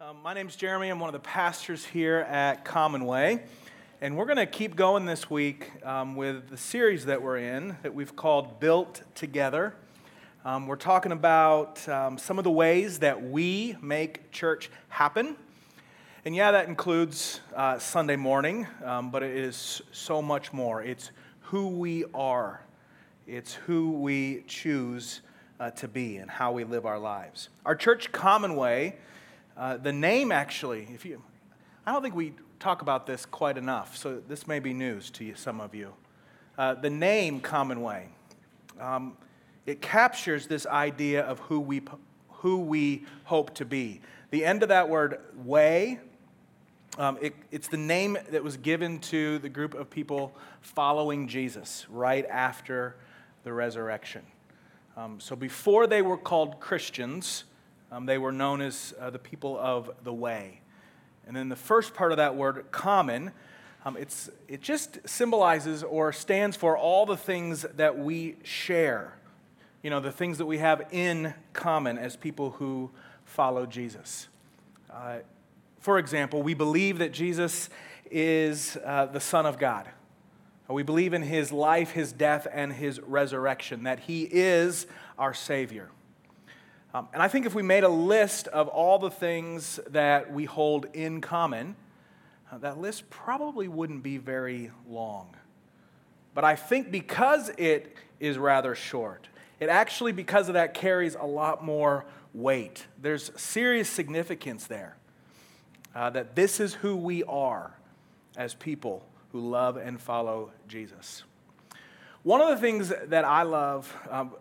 Um, my name's Jeremy. I'm one of the pastors here at Commonway. And we're going to keep going this week um, with the series that we're in that we've called Built Together. Um, we're talking about um, some of the ways that we make church happen. And yeah, that includes uh, Sunday morning, um, but it is so much more. It's who we are, it's who we choose uh, to be, and how we live our lives. Our church, Commonway, uh, the name actually, if you, I don't think we talk about this quite enough, so this may be news to you, some of you. Uh, the name Commonway, um, it captures this idea of who we, who we hope to be. The end of that word, way, um, it, it's the name that was given to the group of people following Jesus right after the resurrection. Um, so before they were called Christians, um, they were known as uh, the people of the way. And then the first part of that word, common, um, it's, it just symbolizes or stands for all the things that we share. You know, the things that we have in common as people who follow Jesus. Uh, for example, we believe that Jesus is uh, the Son of God. We believe in his life, his death, and his resurrection, that he is our Savior. Um, and I think if we made a list of all the things that we hold in common, uh, that list probably wouldn't be very long. But I think because it is rather short, it actually, because of that, carries a lot more weight. There's serious significance there uh, that this is who we are as people who love and follow Jesus. One of the things that I love, um,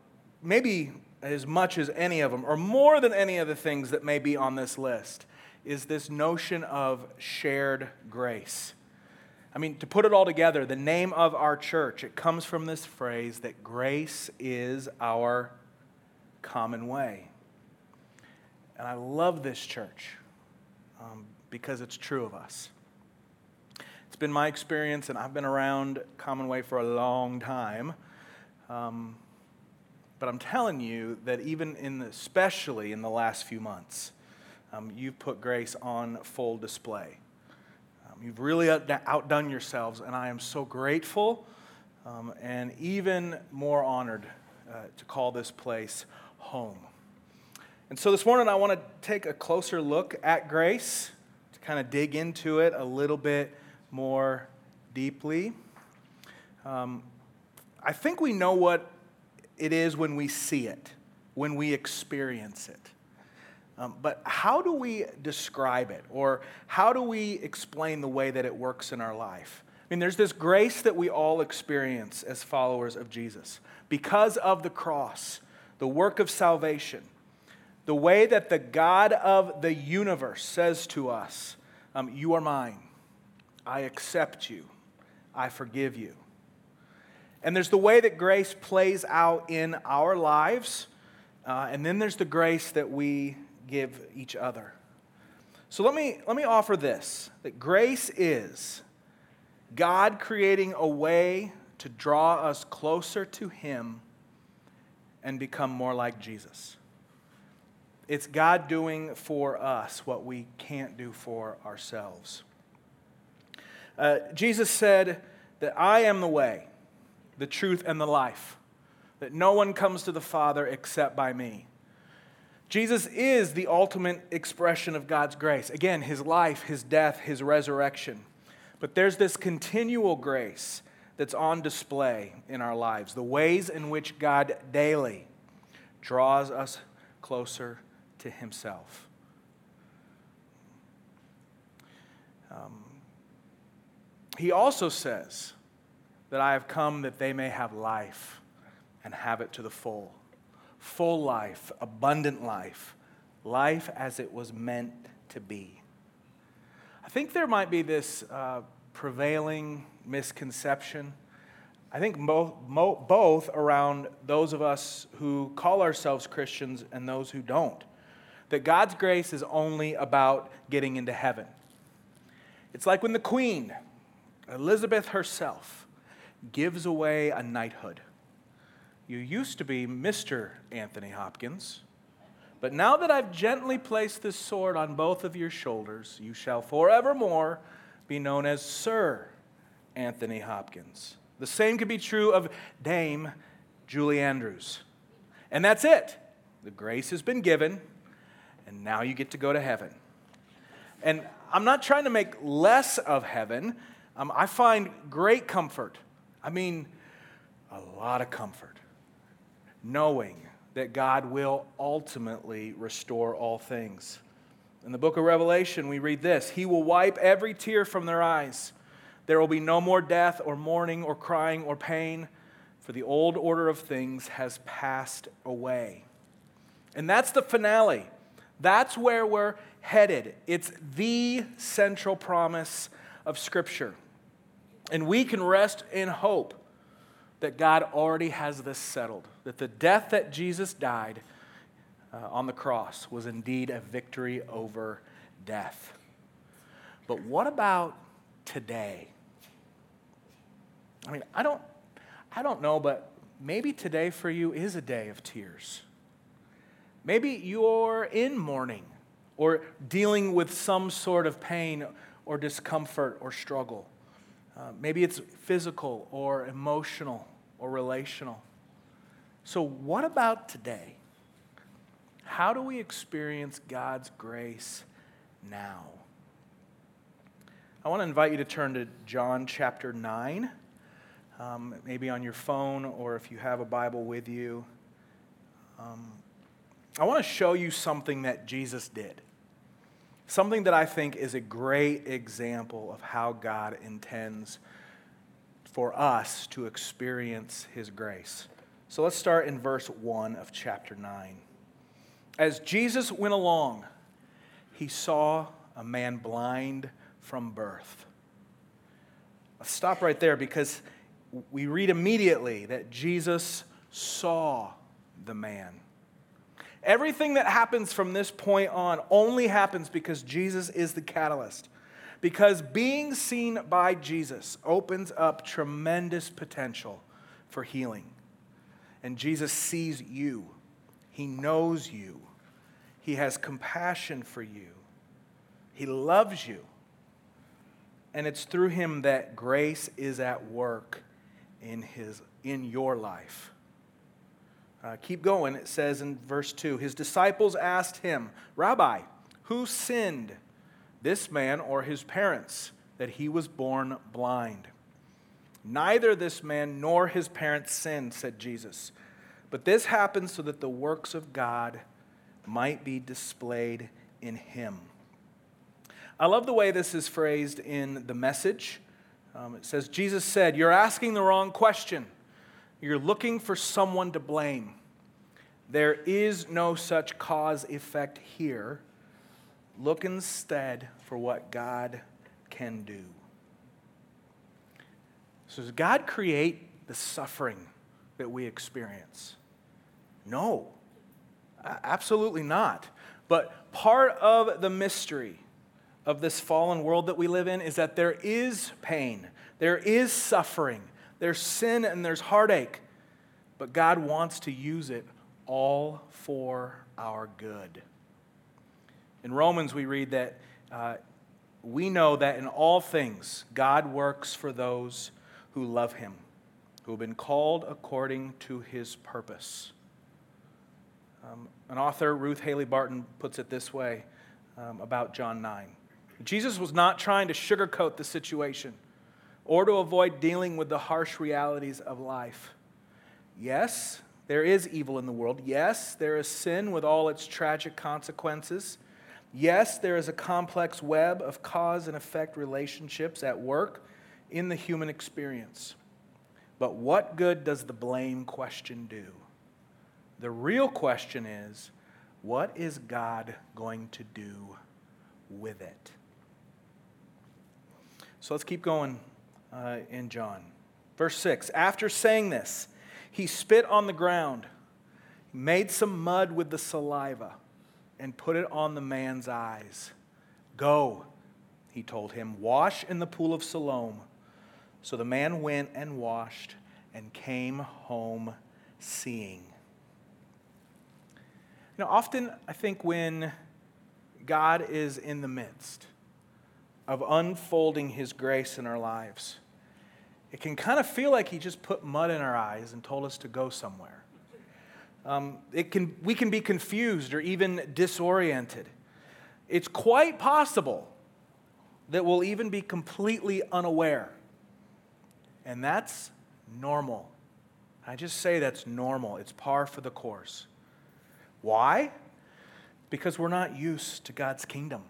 maybe as much as any of them, or more than any of the things that may be on this list, is this notion of shared grace. I mean, to put it all together, the name of our church, it comes from this phrase that grace is our common way. And I love this church um, because it's true of us. It's been my experience, and I've been around Common Way for a long time. Um, but I'm telling you that even in the, especially in the last few months, um, you've put grace on full display. Um, you've really outdone yourselves, and I am so grateful um, and even more honored uh, to call this place home. And so this morning, I want to take a closer look at grace to kind of dig into it a little bit more deeply. Um, I think we know what it is when we see it, when we experience it. Um, but how do we describe it? Or how do we explain the way that it works in our life? I mean, there's this grace that we all experience as followers of Jesus because of the cross, the work of salvation, the way that the God of the universe says to us, um, You are mine, I accept you, I forgive you. And there's the way that grace plays out in our lives, uh, and then there's the grace that we give each other. So let me, let me offer this that grace is God creating a way to draw us closer to Him and become more like Jesus. It's God doing for us what we can't do for ourselves. Uh, Jesus said that I am the way the truth, and the life, that no one comes to the Father except by me. Jesus is the ultimate expression of God's grace. Again, his life, his death, his resurrection. But there's this continual grace that's on display in our lives, the ways in which God daily draws us closer to himself. Um, he also says that I have come that they may have life and have it to the full. Full life, abundant life, life as it was meant to be. I think there might be this uh, prevailing misconception. I think both, both around those of us who call ourselves Christians and those who don't. That God's grace is only about getting into heaven. It's like when the Queen, Elizabeth herself, gives away a knighthood. You used to be Mr. Anthony Hopkins, But now that I've gently placed this sword on both of your shoulders, you shall forevermore be known as Sir Anthony Hopkins. The same could be true of Dame Julie Andrews. And that's it. The grace has been given, and now you get to go to heaven. And I'm not trying to make less of heaven. Um, I find great comfort. I mean, a lot of comfort, knowing that God will ultimately restore all things. In the book of Revelation, we read this He will wipe every tear from their eyes. There will be no more death, or mourning, or crying, or pain, for the old order of things has passed away. And that's the finale. That's where we're headed. It's the central promise of Scripture. And we can rest in hope that God already has this settled, that the death that Jesus died uh, on the cross was indeed a victory over death. But what about today? I mean, I don't, I don't know, but maybe today for you is a day of tears. Maybe you're in mourning or dealing with some sort of pain or discomfort or struggle. Uh, maybe it's physical or emotional or relational. So, what about today? How do we experience God's grace now? I want to invite you to turn to John chapter 9, um, maybe on your phone or if you have a Bible with you. Um, I want to show you something that Jesus did. Something that I think is a great example of how God intends for us to experience his grace. So let's start in verse 1 of chapter 9. As Jesus went along, he saw a man blind from birth. Let's stop right there because we read immediately that Jesus saw the man. Everything that happens from this point on only happens because Jesus is the catalyst because being seen by Jesus opens up tremendous potential for healing. And Jesus sees you, He knows you, He has compassion for you, He loves you. And it's through Him that grace is at work in, his, in your life. Uh, keep going. It says in verse 2 His disciples asked him, Rabbi, who sinned? this man or his parents, that he was born blind. Neither this man nor his parents sinned, said Jesus. But this happened so that the works of God might be displayed in him. I love the way this is phrased in the message. Um, it says, Jesus said, You're asking the wrong question. You're looking for someone to blame. There is no such cause effect here. Look instead for what God can do. So, does God create the suffering that we experience? No, absolutely not. But part of the mystery of this fallen world that we live in is that there is pain, there is suffering, there's sin, and there's heartache. But God wants to use it all for our good. In Romans, we read that uh, we know that in all things God works for those who love him, who have been called according to his purpose. Um, an author, Ruth Haley Barton, puts it this way um, about John 9. Jesus was not trying to sugarcoat the situation or to avoid dealing with the harsh realities of life. Yes, there is evil in the world. Yes, there is sin with all its tragic consequences. Yes, there is a complex web of cause and effect relationships at work in the human experience. But what good does the blame question do? The real question is what is God going to do with it? So let's keep going uh, in John. Verse 6 After saying this, he spit on the ground, made some mud with the saliva and put it on the man's eyes. Go, he told him, wash in the pool of Siloam. So the man went and washed and came home seeing. You know, often I think when God is in the midst of unfolding His grace in our lives, it can kind of feel like He just put mud in our eyes and told us to go somewhere. Um, it can, we can be confused or even disoriented. It's quite possible that we'll even be completely unaware. And that's normal. I just say that's normal, it's par for the course. Why? Because we're not used to God's kingdom,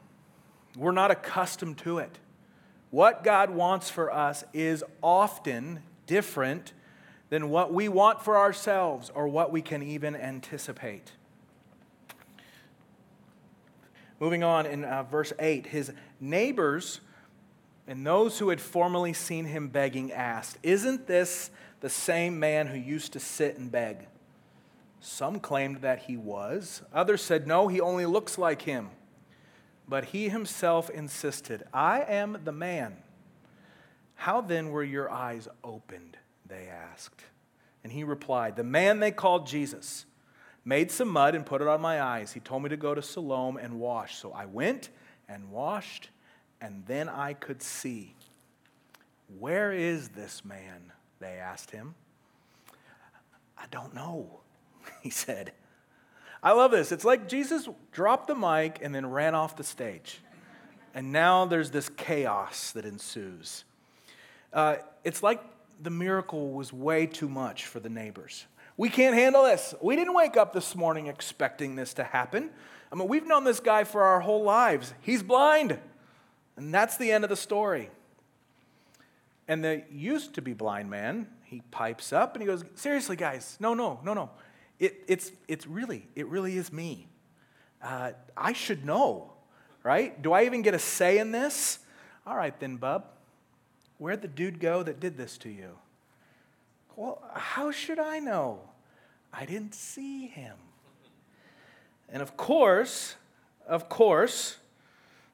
we're not accustomed to it. What God wants for us is often different than what we want for ourselves or what we can even anticipate. Moving on in uh, verse 8, his neighbors and those who had formerly seen him begging asked, Isn't this the same man who used to sit and beg? Some claimed that he was. Others said, No, he only looks like him. But he himself insisted, I am the man. How then were your eyes opened? They asked. And he replied, The man they called Jesus made some mud and put it on my eyes. He told me to go to Siloam and wash. So I went and washed, and then I could see. Where is this man? They asked him. I don't know, he said. I love this. It's like Jesus dropped the mic and then ran off the stage. And now there's this chaos that ensues. Uh, it's like the miracle was way too much for the neighbors. We can't handle this. We didn't wake up this morning expecting this to happen. I mean, we've known this guy for our whole lives. He's blind. And that's the end of the story. And the used to be blind man, he pipes up and he goes, Seriously, guys, no, no, no, no. It, it's, it's really, it really is me. Uh, I should know, right? Do I even get a say in this? All right, then, bub. Where'd the dude go that did this to you? Well, how should I know? I didn't see him. And of course, of course,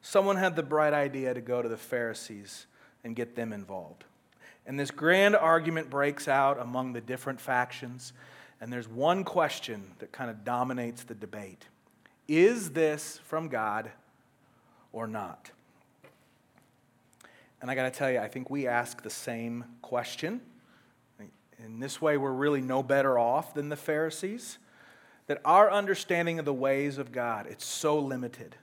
someone had the bright idea to go to the Pharisees and get them involved. And this grand argument breaks out among the different factions. And there's one question that kind of dominates the debate Is this from God or not? And I got to tell you, I think we ask the same question. In this way, we're really no better off than the Pharisees. That our understanding of the ways of God, it's so limited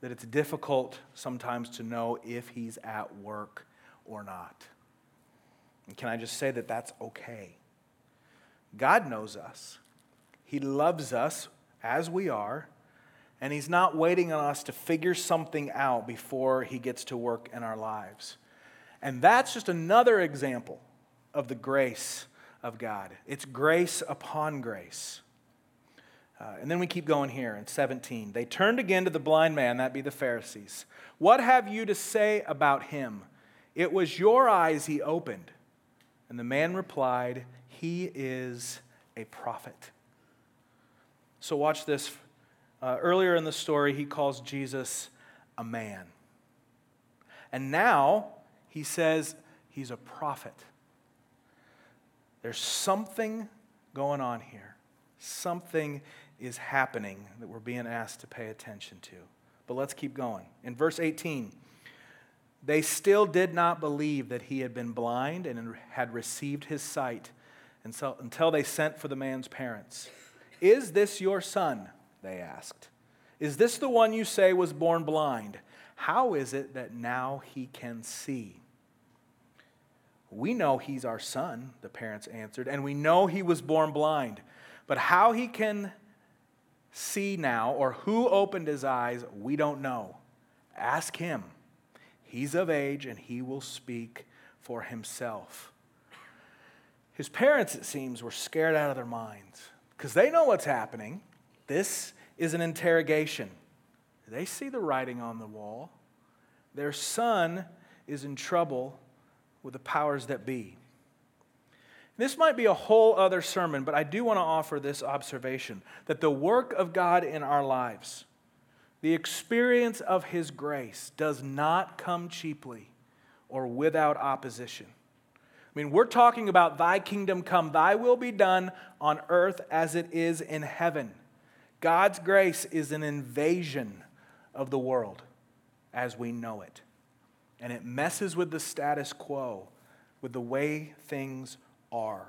that it's difficult sometimes to know if he's at work or not. And can I just say that that's okay? God knows us. He loves us as we are, and He's not waiting on us to figure something out before He gets to work in our lives. And that's just another example of the grace of God. It's grace upon grace. Uh, and then we keep going here in 17. They turned again to the blind man, that be the Pharisees. What have you to say about him? It was your eyes he opened. And the man replied, He is a prophet. So watch this. Uh, earlier in the story, he calls Jesus a man. And now he says he's a prophet. There's something going on here. Something is happening that we're being asked to pay attention to. But let's keep going. In verse 18, they still did not believe that he had been blind and had received his sight until they sent for the man's parents. Is this your son? They asked. Is this the one you say was born blind? How is it that now he can see? We know he's our son, the parents answered, and we know he was born blind. But how he can see now or who opened his eyes, we don't know. Ask him. He's of age and he will speak for himself. His parents, it seems, were scared out of their minds because they know what's happening. This is an interrogation. They see the writing on the wall. Their son is in trouble with the powers that be. This might be a whole other sermon, but I do want to offer this observation that the work of God in our lives, the experience of His grace, does not come cheaply or without opposition. I mean, we're talking about thy kingdom come, thy will be done on earth as it is in heaven. God's grace is an invasion of the world as we know it. And it messes with the status quo, with the way things are.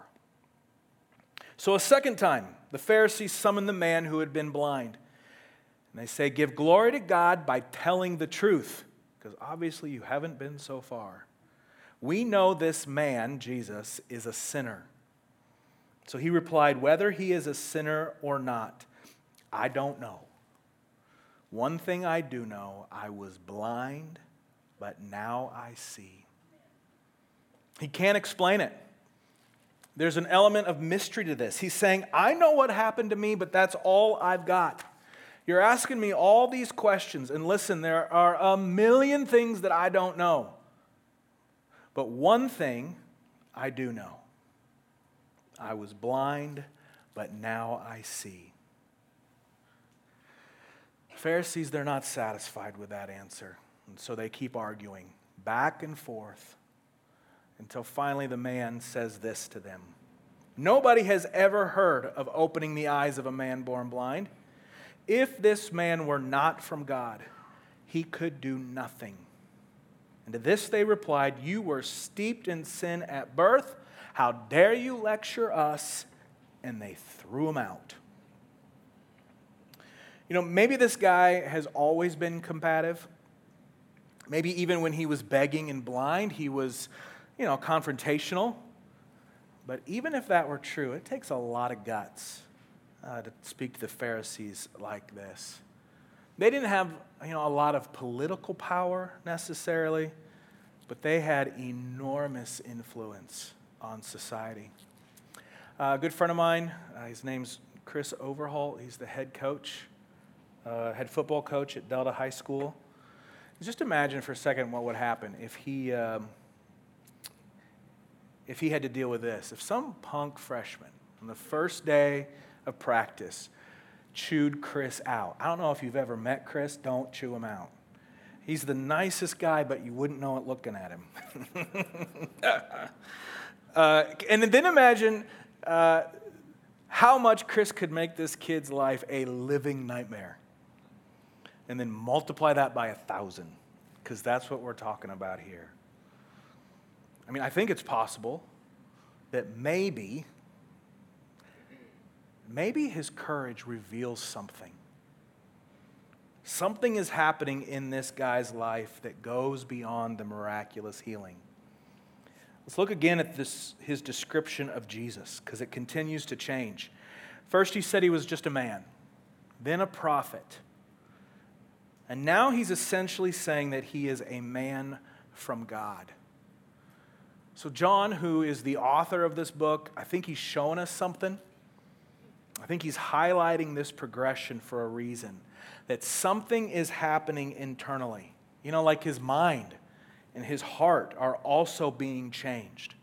So, a second time, the Pharisees summon the man who had been blind. And they say, Give glory to God by telling the truth, because obviously you haven't been so far. We know this man, Jesus, is a sinner. So he replied, Whether he is a sinner or not, I don't know. One thing I do know I was blind, but now I see. He can't explain it. There's an element of mystery to this. He's saying, I know what happened to me, but that's all I've got. You're asking me all these questions, and listen, there are a million things that I don't know. But one thing I do know I was blind, but now I see. Pharisees, they're not satisfied with that answer. And so they keep arguing back and forth until finally the man says this to them Nobody has ever heard of opening the eyes of a man born blind. If this man were not from God, he could do nothing. And to this they replied, You were steeped in sin at birth. How dare you lecture us? And they threw him out. You know, maybe this guy has always been combative. Maybe even when he was begging and blind, he was, you know, confrontational. But even if that were true, it takes a lot of guts uh, to speak to the Pharisees like this. They didn't have, you know, a lot of political power necessarily, but they had enormous influence on society. Uh, a good friend of mine, uh, his name's Chris Overholt. He's the head coach uh, head football coach at Delta High School. Just imagine for a second what would happen if he, um, if he had to deal with this. If some punk freshman on the first day of practice chewed Chris out. I don't know if you've ever met Chris, don't chew him out. He's the nicest guy, but you wouldn't know it looking at him. uh, and then imagine uh, how much Chris could make this kid's life a living nightmare and then multiply that by a thousand, because that's what we're talking about here. I mean, I think it's possible that maybe, maybe his courage reveals something. Something is happening in this guy's life that goes beyond the miraculous healing. Let's look again at this, his description of Jesus, because it continues to change. First, he said he was just a man, then a prophet and now he's essentially saying that he is a man from God. So, John, who is the author of this book, I think he's showing us something. I think he's highlighting this progression for a reason that something is happening internally. You know, like his mind and his heart are also being changed.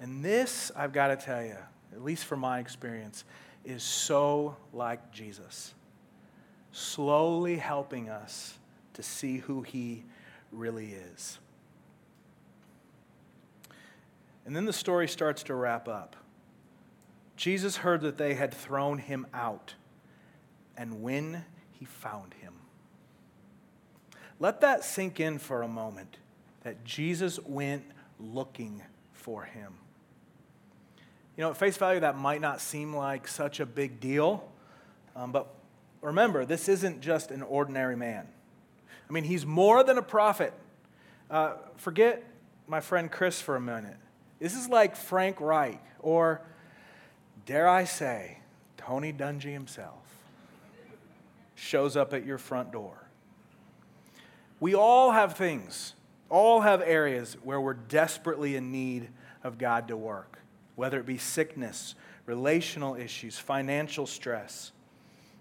And this, I've got to tell you, at least from my experience, is so like Jesus slowly helping us to see who He really is. And then the story starts to wrap up. Jesus heard that they had thrown him out, and when he found him. Let that sink in for a moment that Jesus went looking for him. You know, at face value, that might not seem like such a big deal, um, but remember, this isn't just an ordinary man. I mean, he's more than a prophet. Uh, forget my friend Chris for a minute. This is like Frank Reich, or dare I say, Tony Dungy himself shows up at your front door. We all have things, all have areas where we're desperately in need of God to work, whether it be sickness, relational issues, financial stress.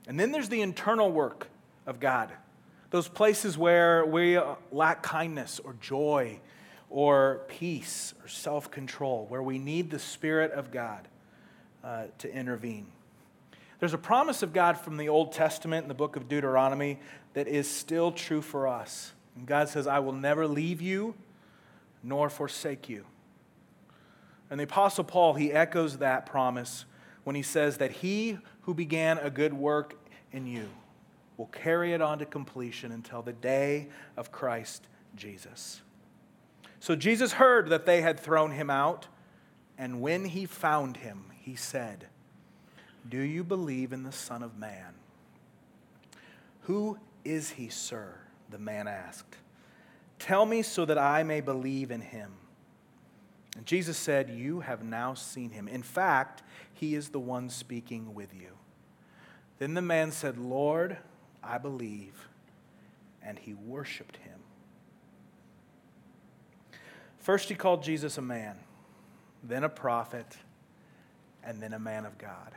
And then there's the internal work of God, those places where we lack kindness or joy or peace or self control, where we need the Spirit of God uh, to intervene. There's a promise of God from the Old Testament in the book of Deuteronomy that is still true for us. And God says, I will never leave you nor forsake you. And the Apostle Paul, he echoes that promise when he says that he who began a good work in you will carry it on to completion until the day of Christ Jesus. So Jesus heard that they had thrown him out, and when he found him, he said, Do you believe in the Son of Man? Who is he, sir? The man asked. Tell me so that I may believe in him. And Jesus said, You have now seen him. In fact, he is the one speaking with you. Then the man said, Lord, I believe. And he worshiped him. First, he called Jesus a man, then a prophet, and then a man of God.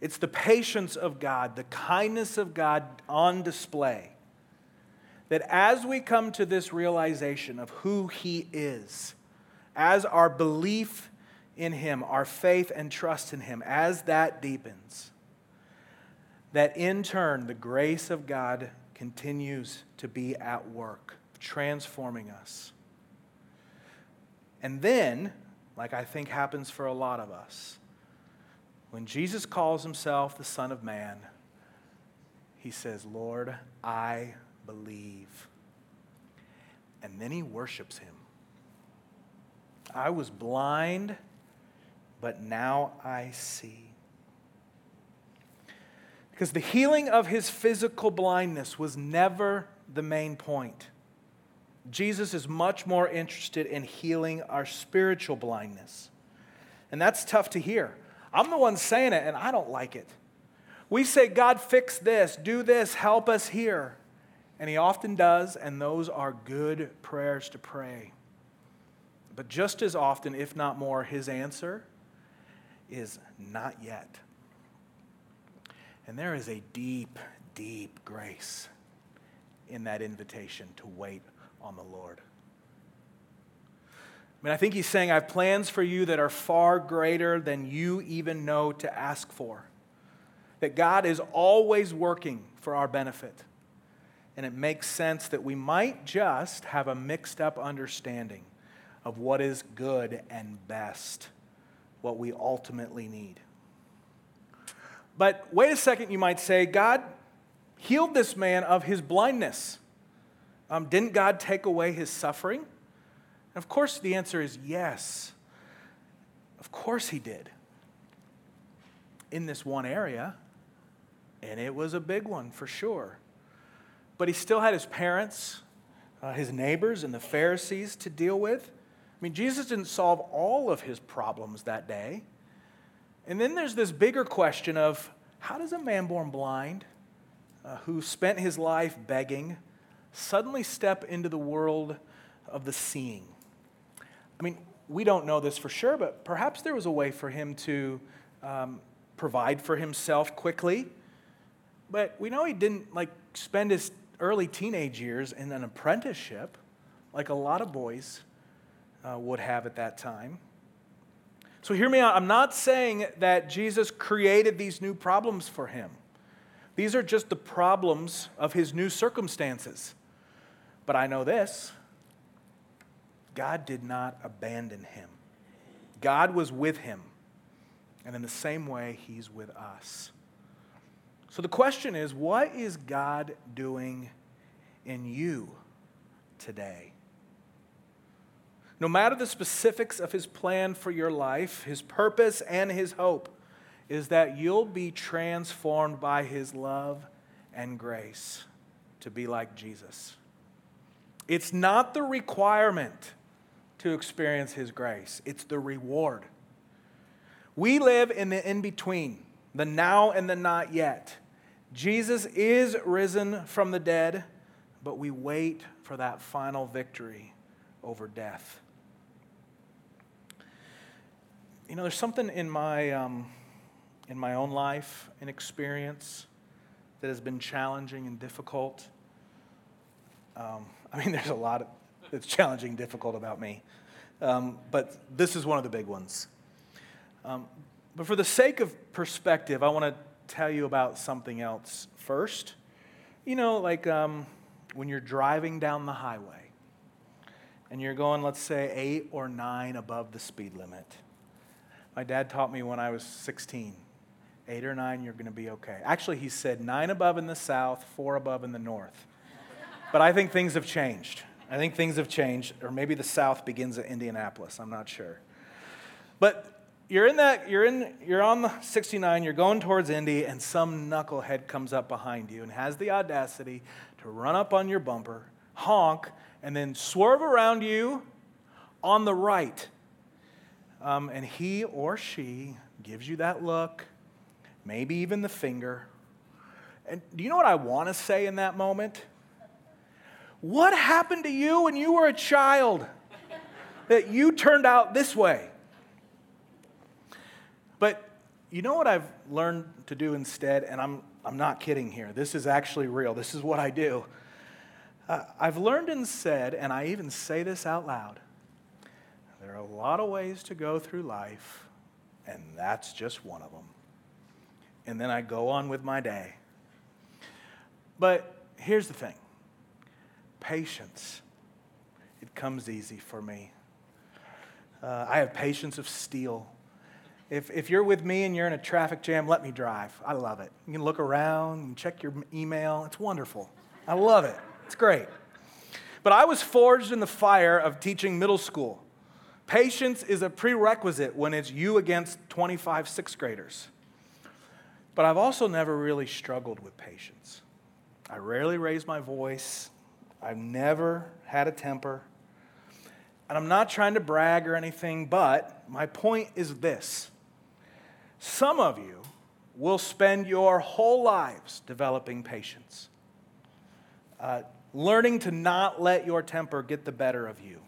It's the patience of God, the kindness of God on display. That as we come to this realization of who He is, as our belief in Him, our faith and trust in Him, as that deepens, that in turn the grace of God continues to be at work transforming us. And then, like I think happens for a lot of us, when Jesus calls himself the Son of Man, he says, Lord, I believe. And then he worships him. I was blind, but now I see. Because the healing of his physical blindness was never the main point. Jesus is much more interested in healing our spiritual blindness. And that's tough to hear. I'm the one saying it, and I don't like it. We say, God, fix this, do this, help us here. And He often does, and those are good prayers to pray. But just as often, if not more, His answer is not yet. And there is a deep, deep grace in that invitation to wait on the Lord. I mean, I think he's saying, I have plans for you that are far greater than you even know to ask for. That God is always working for our benefit. And it makes sense that we might just have a mixed up understanding of what is good and best, what we ultimately need. But wait a second, you might say, God healed this man of his blindness. Um, didn't God take away his suffering? And of course, the answer is yes. Of course, he did. In this one area, and it was a big one for sure. But he still had his parents, uh, his neighbors, and the Pharisees to deal with. I mean, Jesus didn't solve all of his problems that day. And then there's this bigger question of how does a man born blind, uh, who spent his life begging, suddenly step into the world of the seeing. I mean, we don't know this for sure, but perhaps there was a way for him to um, provide for himself quickly. But we know he didn't like spend his early teenage years in an apprenticeship like a lot of boys uh, would have at that time. So hear me out. I'm not saying that Jesus created these new problems for him. These are just the problems of his new circumstances. But I know this God did not abandon him, God was with him. And in the same way, he's with us. So the question is what is God doing in you today? No matter the specifics of his plan for your life, his purpose and his hope is that you'll be transformed by his love and grace to be like Jesus. It's not the requirement to experience His grace, it's the reward. We live in the in between, the now and the not yet. Jesus is risen from the dead, but we wait for that final victory over death. You know, there's something in my, um, in my own life and experience that has been challenging and difficult. Um, I mean, there's a lot that's challenging, difficult about me. Um, but this is one of the big ones. Um, but for the sake of perspective, I want to tell you about something else first. You know, like um, when you're driving down the highway and you're going, let's say, eight or nine above the speed limit. My dad taught me when I was 16 eight or nine, you're going to be okay. Actually, he said nine above in the south, four above in the north. But I think things have changed. I think things have changed, or maybe the south begins at Indianapolis. I'm not sure. But you're in that, you're in, you're on the 69, you're going towards Indy, and some knucklehead comes up behind you and has the audacity to run up on your bumper, honk, and then swerve around you on the right. Um, and he or she gives you that look, maybe even the finger. And do you know what I want to say in that moment? What happened to you when you were a child that you turned out this way? But you know what I've learned to do instead? And I'm, I'm not kidding here. This is actually real. This is what I do. Uh, I've learned and said, and I even say this out loud there are a lot of ways to go through life, and that's just one of them. And then I go on with my day. But here's the thing patience. It comes easy for me. Uh, I have patience of steel. If, if you're with me and you're in a traffic jam, let me drive. I love it. You can look around and check your email. It's wonderful. I love it. It's great. But I was forged in the fire of teaching middle school. Patience is a prerequisite when it's you against 25 sixth graders. But I've also never really struggled with patience. I rarely raise my voice. I've never had a temper. And I'm not trying to brag or anything, but my point is this some of you will spend your whole lives developing patience, uh, learning to not let your temper get the better of you.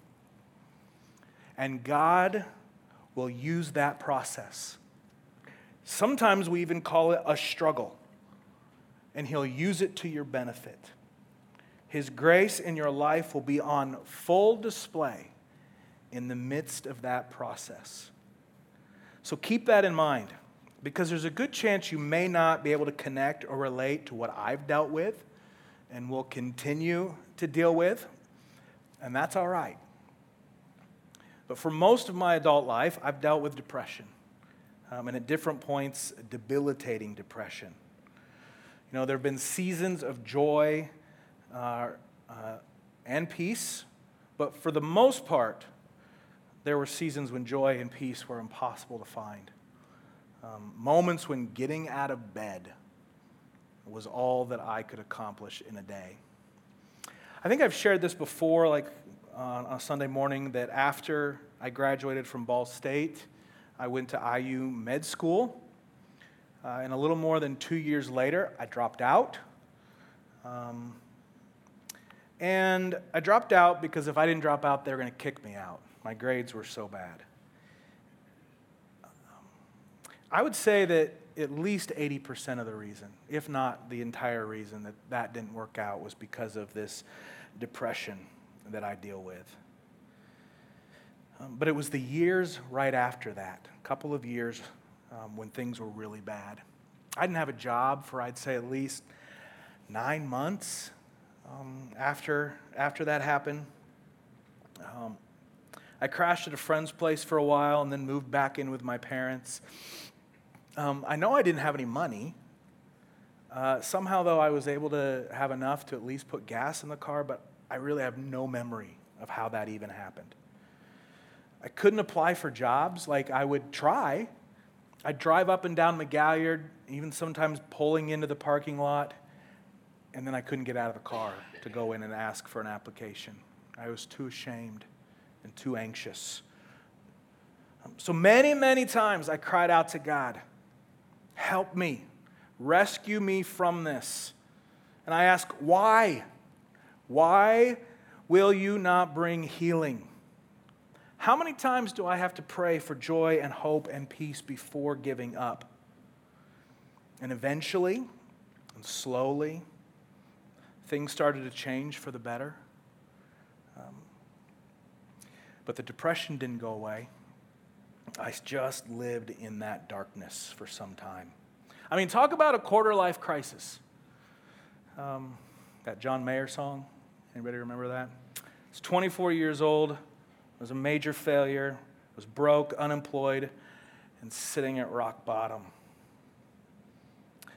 And God will use that process. Sometimes we even call it a struggle, and He'll use it to your benefit. His grace in your life will be on full display in the midst of that process. So keep that in mind because there's a good chance you may not be able to connect or relate to what I've dealt with and will continue to deal with, and that's all right. But for most of my adult life, I've dealt with depression, um, and at different points, debilitating depression. You know, there have been seasons of joy uh, uh, and peace, but for the most part, there were seasons when joy and peace were impossible to find. Um, moments when getting out of bed was all that I could accomplish in a day. I think I've shared this before, like on a Sunday morning that after I graduated from Ball State, I went to IU med school. Uh, and a little more than two years later, I dropped out. Um, and I dropped out because if I didn't drop out, they were going to kick me out. My grades were so bad. I would say that at least 80% of the reason, if not the entire reason, that that didn't work out was because of this depression that I deal with. Um, but it was the years right after that, a couple of years um, when things were really bad. I didn't have a job for, I'd say, at least nine months um, after, after that happened. Um, I crashed at a friend's place for a while and then moved back in with my parents. Um, I know I didn't have any money. Uh, somehow, though, I was able to have enough to at least put gas in the car, but I really have no memory of how that even happened. I couldn't apply for jobs like I would try. I'd drive up and down McGalliard, even sometimes pulling into the parking lot, and then I couldn't get out of the car to go in and ask for an application. I was too ashamed and too anxious. Um, so many, many times I cried out to God, Help me, rescue me from this. And I ask, Why? Why will you not bring healing? How many times do I have to pray for joy and hope and peace before giving up? And eventually, and slowly, things started to change for the better. Um, but the depression didn't go away. I just lived in that darkness for some time. I mean, talk about a quarter life crisis. Um, that John Mayer song. Anybody remember that? I was 24 years old, I was a major failure, I was broke, unemployed. and sitting at rock bottom.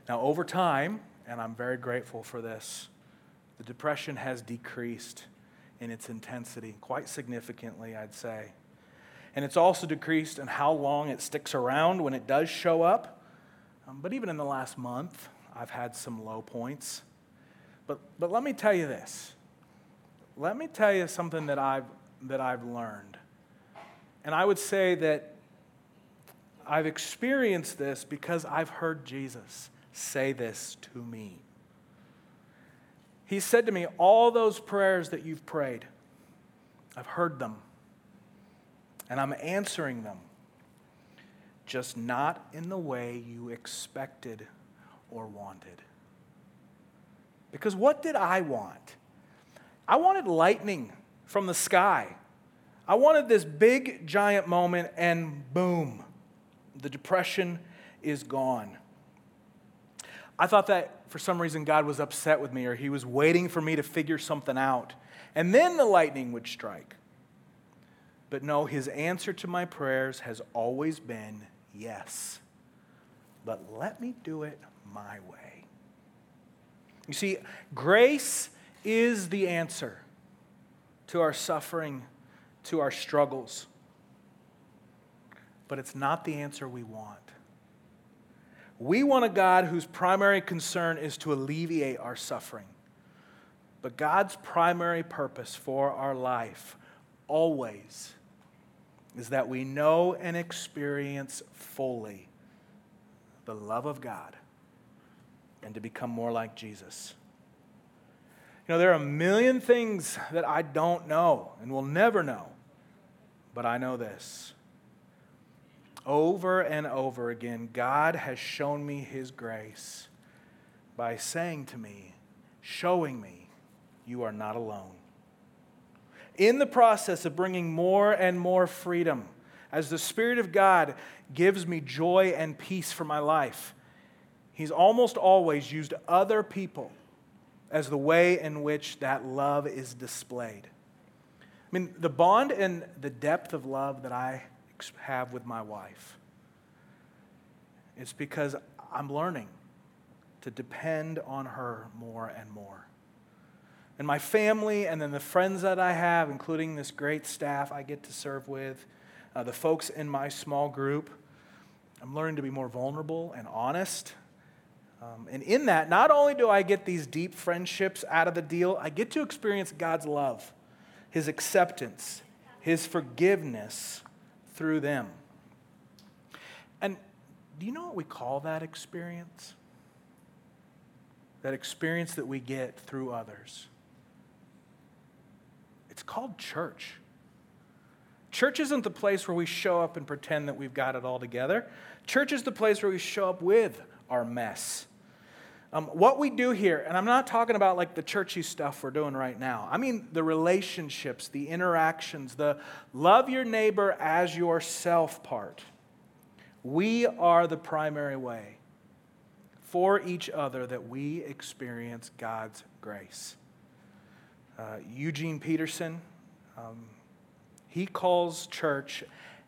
Now, over time, and I'm very grateful for this, the depression has decreased in its intensity quite significantly, I'd say. And it's also decreased in how long it sticks around when it does show up. Um, but even in the last month, I've had some low points. But, but let me tell you this. Let me tell you something that I've, that I've learned. And I would say that I've experienced this because I've heard Jesus say this to me. He said to me, All those prayers that you've prayed, I've heard them, and I'm answering them, just not in the way you expected or wanted. Because what did I want? I wanted lightning from the sky. I wanted this big, giant moment, and boom, the depression is gone. I thought that for some reason God was upset with me or he was waiting for me to figure something out. And then the lightning would strike. But no, his answer to my prayers has always been yes. But let me do it my way. You see, grace is the answer to our suffering, to our struggles. But it's not the answer we want. We want a God whose primary concern is to alleviate our suffering. But God's primary purpose for our life always is that we know and experience fully the love of God and to become more like Jesus. You know, there are a million things that I don't know and will never know, but I know this over and over again, God has shown me His grace by saying to me, showing me, you are not alone. In the process of bringing more and more freedom, as the Spirit of God gives me joy and peace for my life, He's almost always used other people as the way in which that love is displayed. I mean, the bond and the depth of love that I have with my wife. It's because I'm learning to depend on her more and more. And my family, and then the friends that I have, including this great staff I get to serve with, uh, the folks in my small group, I'm learning to be more vulnerable and honest. Um, and in that, not only do I get these deep friendships out of the deal, I get to experience God's love, His acceptance, His forgiveness, through them. And do you know what we call that experience? That experience that we get through others. It's called church. Church isn't the place where we show up and pretend that we've got it all together. Church is the place where we show up with our mess um, what we do here, and I'm not talking about like the churchy stuff we're doing right now. I mean the relationships, the interactions, the love your neighbor as yourself part. We are the primary way for each other that we experience God's grace. Uh, Eugene Peterson, um, he calls church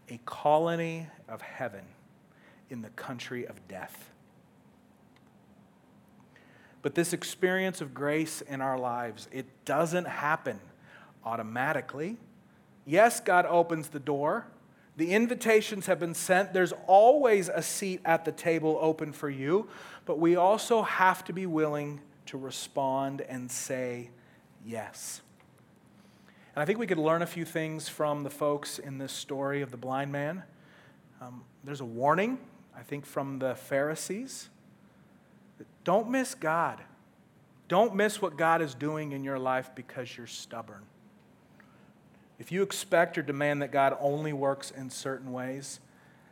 a colony of heaven in the country of death. But this experience of grace in our lives, it doesn't happen automatically. Yes, God opens the door. The invitations have been sent. There's always a seat at the table open for you, but we also have to be willing to respond and say yes. And I think we could learn a few things from the folks in this story of the blind man. Um, there's a warning, I think, from the Pharisees. Don't miss God. Don't miss what God is doing in your life because you're stubborn. If you expect or demand that God only works in certain ways,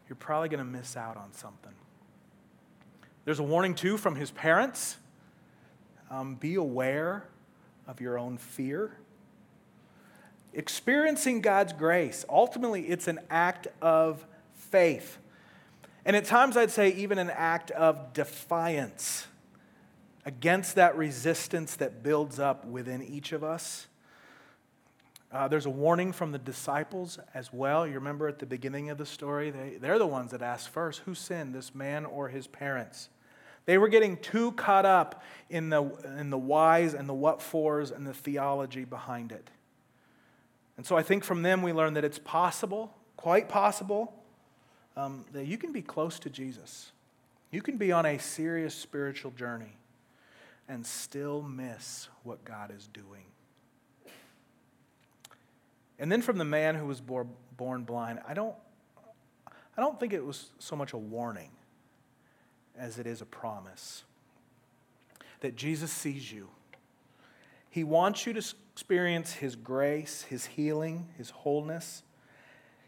you're probably going to miss out on something. There's a warning, too, from his parents um, be aware of your own fear. Experiencing God's grace, ultimately, it's an act of faith. And at times, I'd say even an act of defiance against that resistance that builds up within each of us. Uh, there's a warning from the disciples as well. You remember at the beginning of the story, they, they're the ones that asked first who sinned, this man or his parents? They were getting too caught up in the, in the whys and the what fors and the theology behind it. And so I think from them we learn that it's possible, quite possible, um, that you can be close to Jesus. You can be on a serious spiritual journey and still miss what God is doing. And then from the man who was born blind, I don't, I don't think it was so much a warning as it is a promise that Jesus sees you. He wants you to experience His grace, His healing, His wholeness.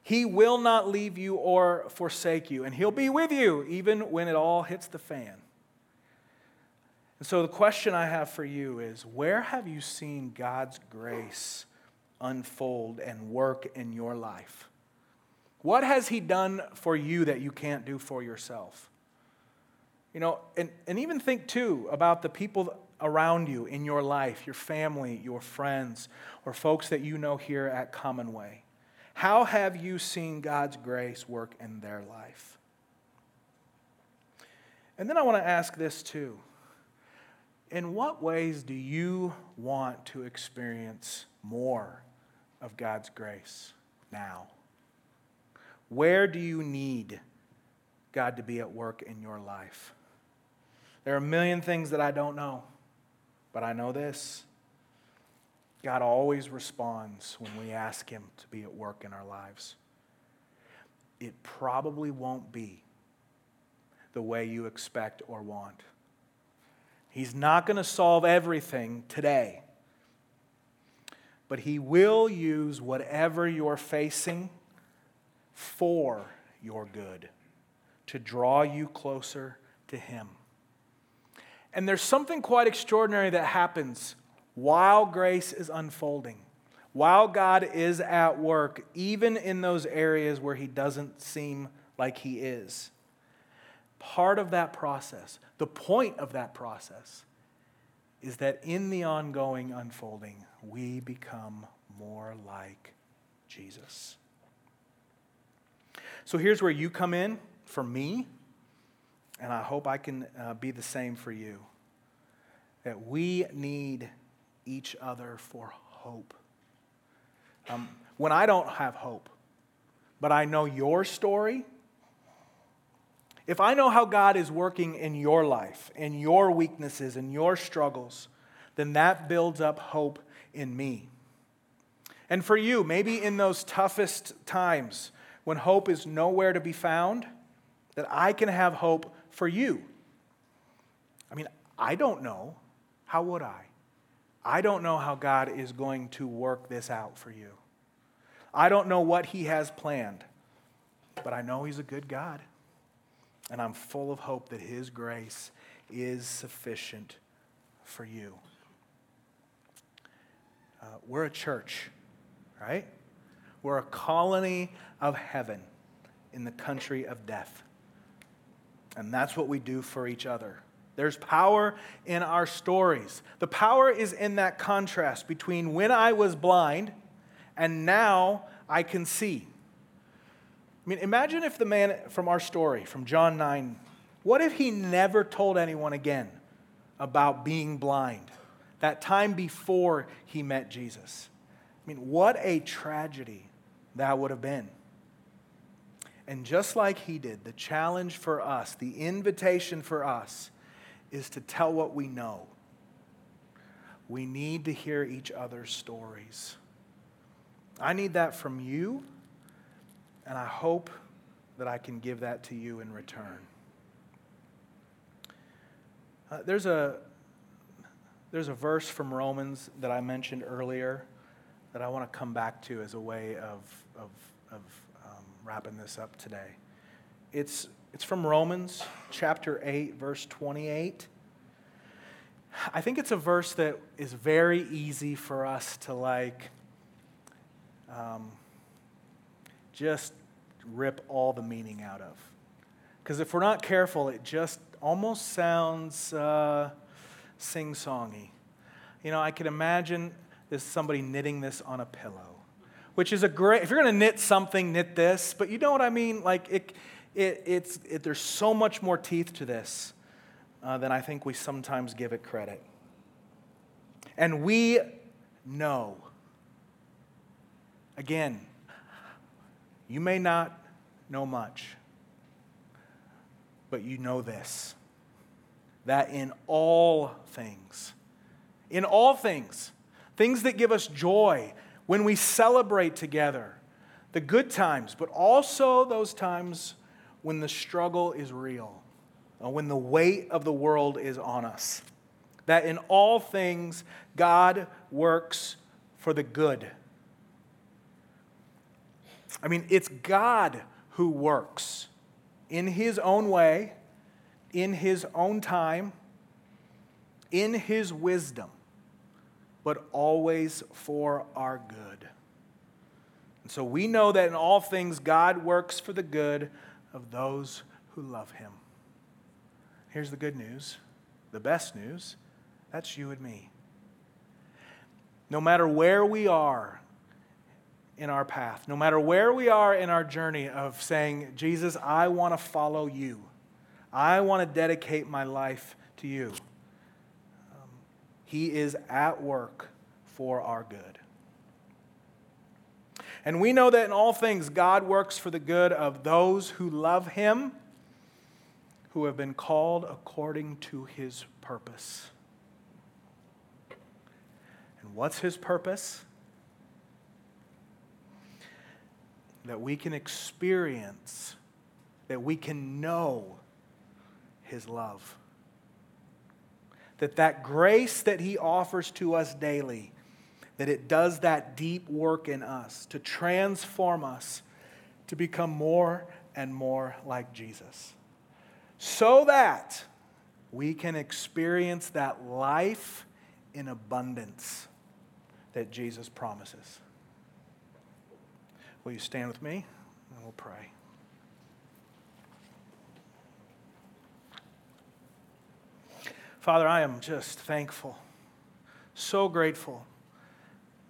He will not leave you or forsake you, and He'll be with you even when it all hits the fan. And so, the question I have for you is where have you seen God's grace unfold and work in your life? What has He done for you that you can't do for yourself? You know, and, and even think too about the people around you in your life, your family, your friends, or folks that you know here at Commonway. How have you seen God's grace work in their life? And then I want to ask this too. In what ways do you want to experience more of God's grace now? Where do you need God to be at work in your life? There are a million things that I don't know, but I know this. God always responds when we ask Him to be at work in our lives. It probably won't be the way you expect or want. He's not going to solve everything today, but He will use whatever you're facing for your good to draw you closer to Him. And there's something quite extraordinary that happens while grace is unfolding, while God is at work, even in those areas where He doesn't seem like He is. Part of that process, the point of that process, is that in the ongoing unfolding, we become more like Jesus. So here's where you come in for me and I hope I can uh, be the same for you. That we need each other for hope. Um, when I don't have hope, but I know your story, if I know how God is working in your life, in your weaknesses, in your struggles, then that builds up hope in me. And for you, maybe in those toughest times when hope is nowhere to be found, that I can have hope for you? I mean, I don't know. How would I? I don't know how God is going to work this out for you. I don't know what He has planned, but I know He's a good God. And I'm full of hope that His grace is sufficient for you. Uh, we're a church, right? We're a colony of heaven in the country of death. And that's what we do for each other. There's power in our stories. The power is in that contrast between when I was blind and now I can see. I mean, imagine if the man from our story, from John 9, what if he never told anyone again about being blind? That time before he met Jesus. I mean, what a tragedy that would have been. And just like he did, the challenge for us, the invitation for us, is to tell what we know. We need to hear each other's stories. I need that from you, and I hope that I can give that to you in return. Uh, there's, a, there's a verse from Romans that I mentioned earlier that I want to come back to as a way of, of, of wrapping this up today. It's, it's from Romans chapter 8, verse 28. I think it's a verse that is very easy for us to like um, just rip all the meaning out of. Because if we're not careful, it just almost sounds uh, sing songy. You know, I can imagine This somebody knitting this on a pillow, which is a great, if you're going to knit something, knit this. But you know what I mean? Like, it, it, it's, it, there's so much more teeth to this uh, than I think we sometimes give it credit. And we know. Again, you may not know much, but you know this that in all things, in all things, things that give us joy, when we celebrate together, the good times, but also those times when the struggle is real, uh, when the weight of the world is on us. That in all things, God works for the good. I mean, it's God who works in His own way, in His own time, in His wisdom, but always for our good. And so we know that in all things, God works for the good of those who love him. Here's the good news, the best news that's you and me. No matter where we are in our path, no matter where we are in our journey of saying, Jesus, I want to follow you, I want to dedicate my life to you, um, He is at work for our good. And we know that in all things, God works for the good of those who love Him, who have been called according to His purpose. And what's His purpose? That we can experience, that we can know His love. That that grace that He offers to us daily that it does that deep work in us to transform us to become more and more like Jesus. So that we can experience that life in abundance that Jesus promises. Will you stand with me and we'll pray? Father, I am just thankful, so grateful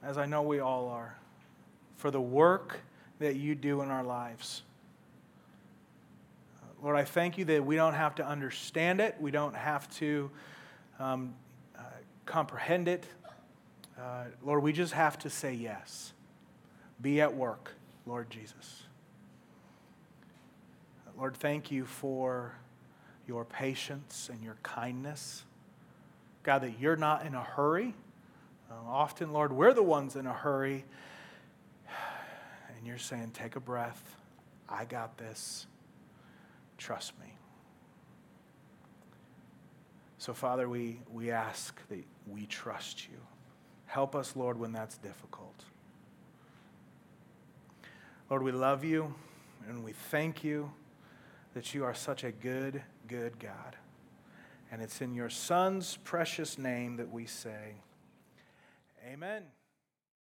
as I know we all are, for the work that you do in our lives. Lord, I thank you that we don't have to understand it, we don't have to um, uh, comprehend it. Uh, Lord, we just have to say yes. Be at work, Lord Jesus. Lord, thank you for your patience and your kindness. God, that you're not in a hurry. Uh, often, Lord, we're the ones in a hurry. And you're saying, take a breath. I got this. Trust me. So, Father, we, we ask that we trust you. Help us, Lord, when that's difficult. Lord, we love you and we thank you that you are such a good, good God. And it's in your Son's precious name that we say, Amen.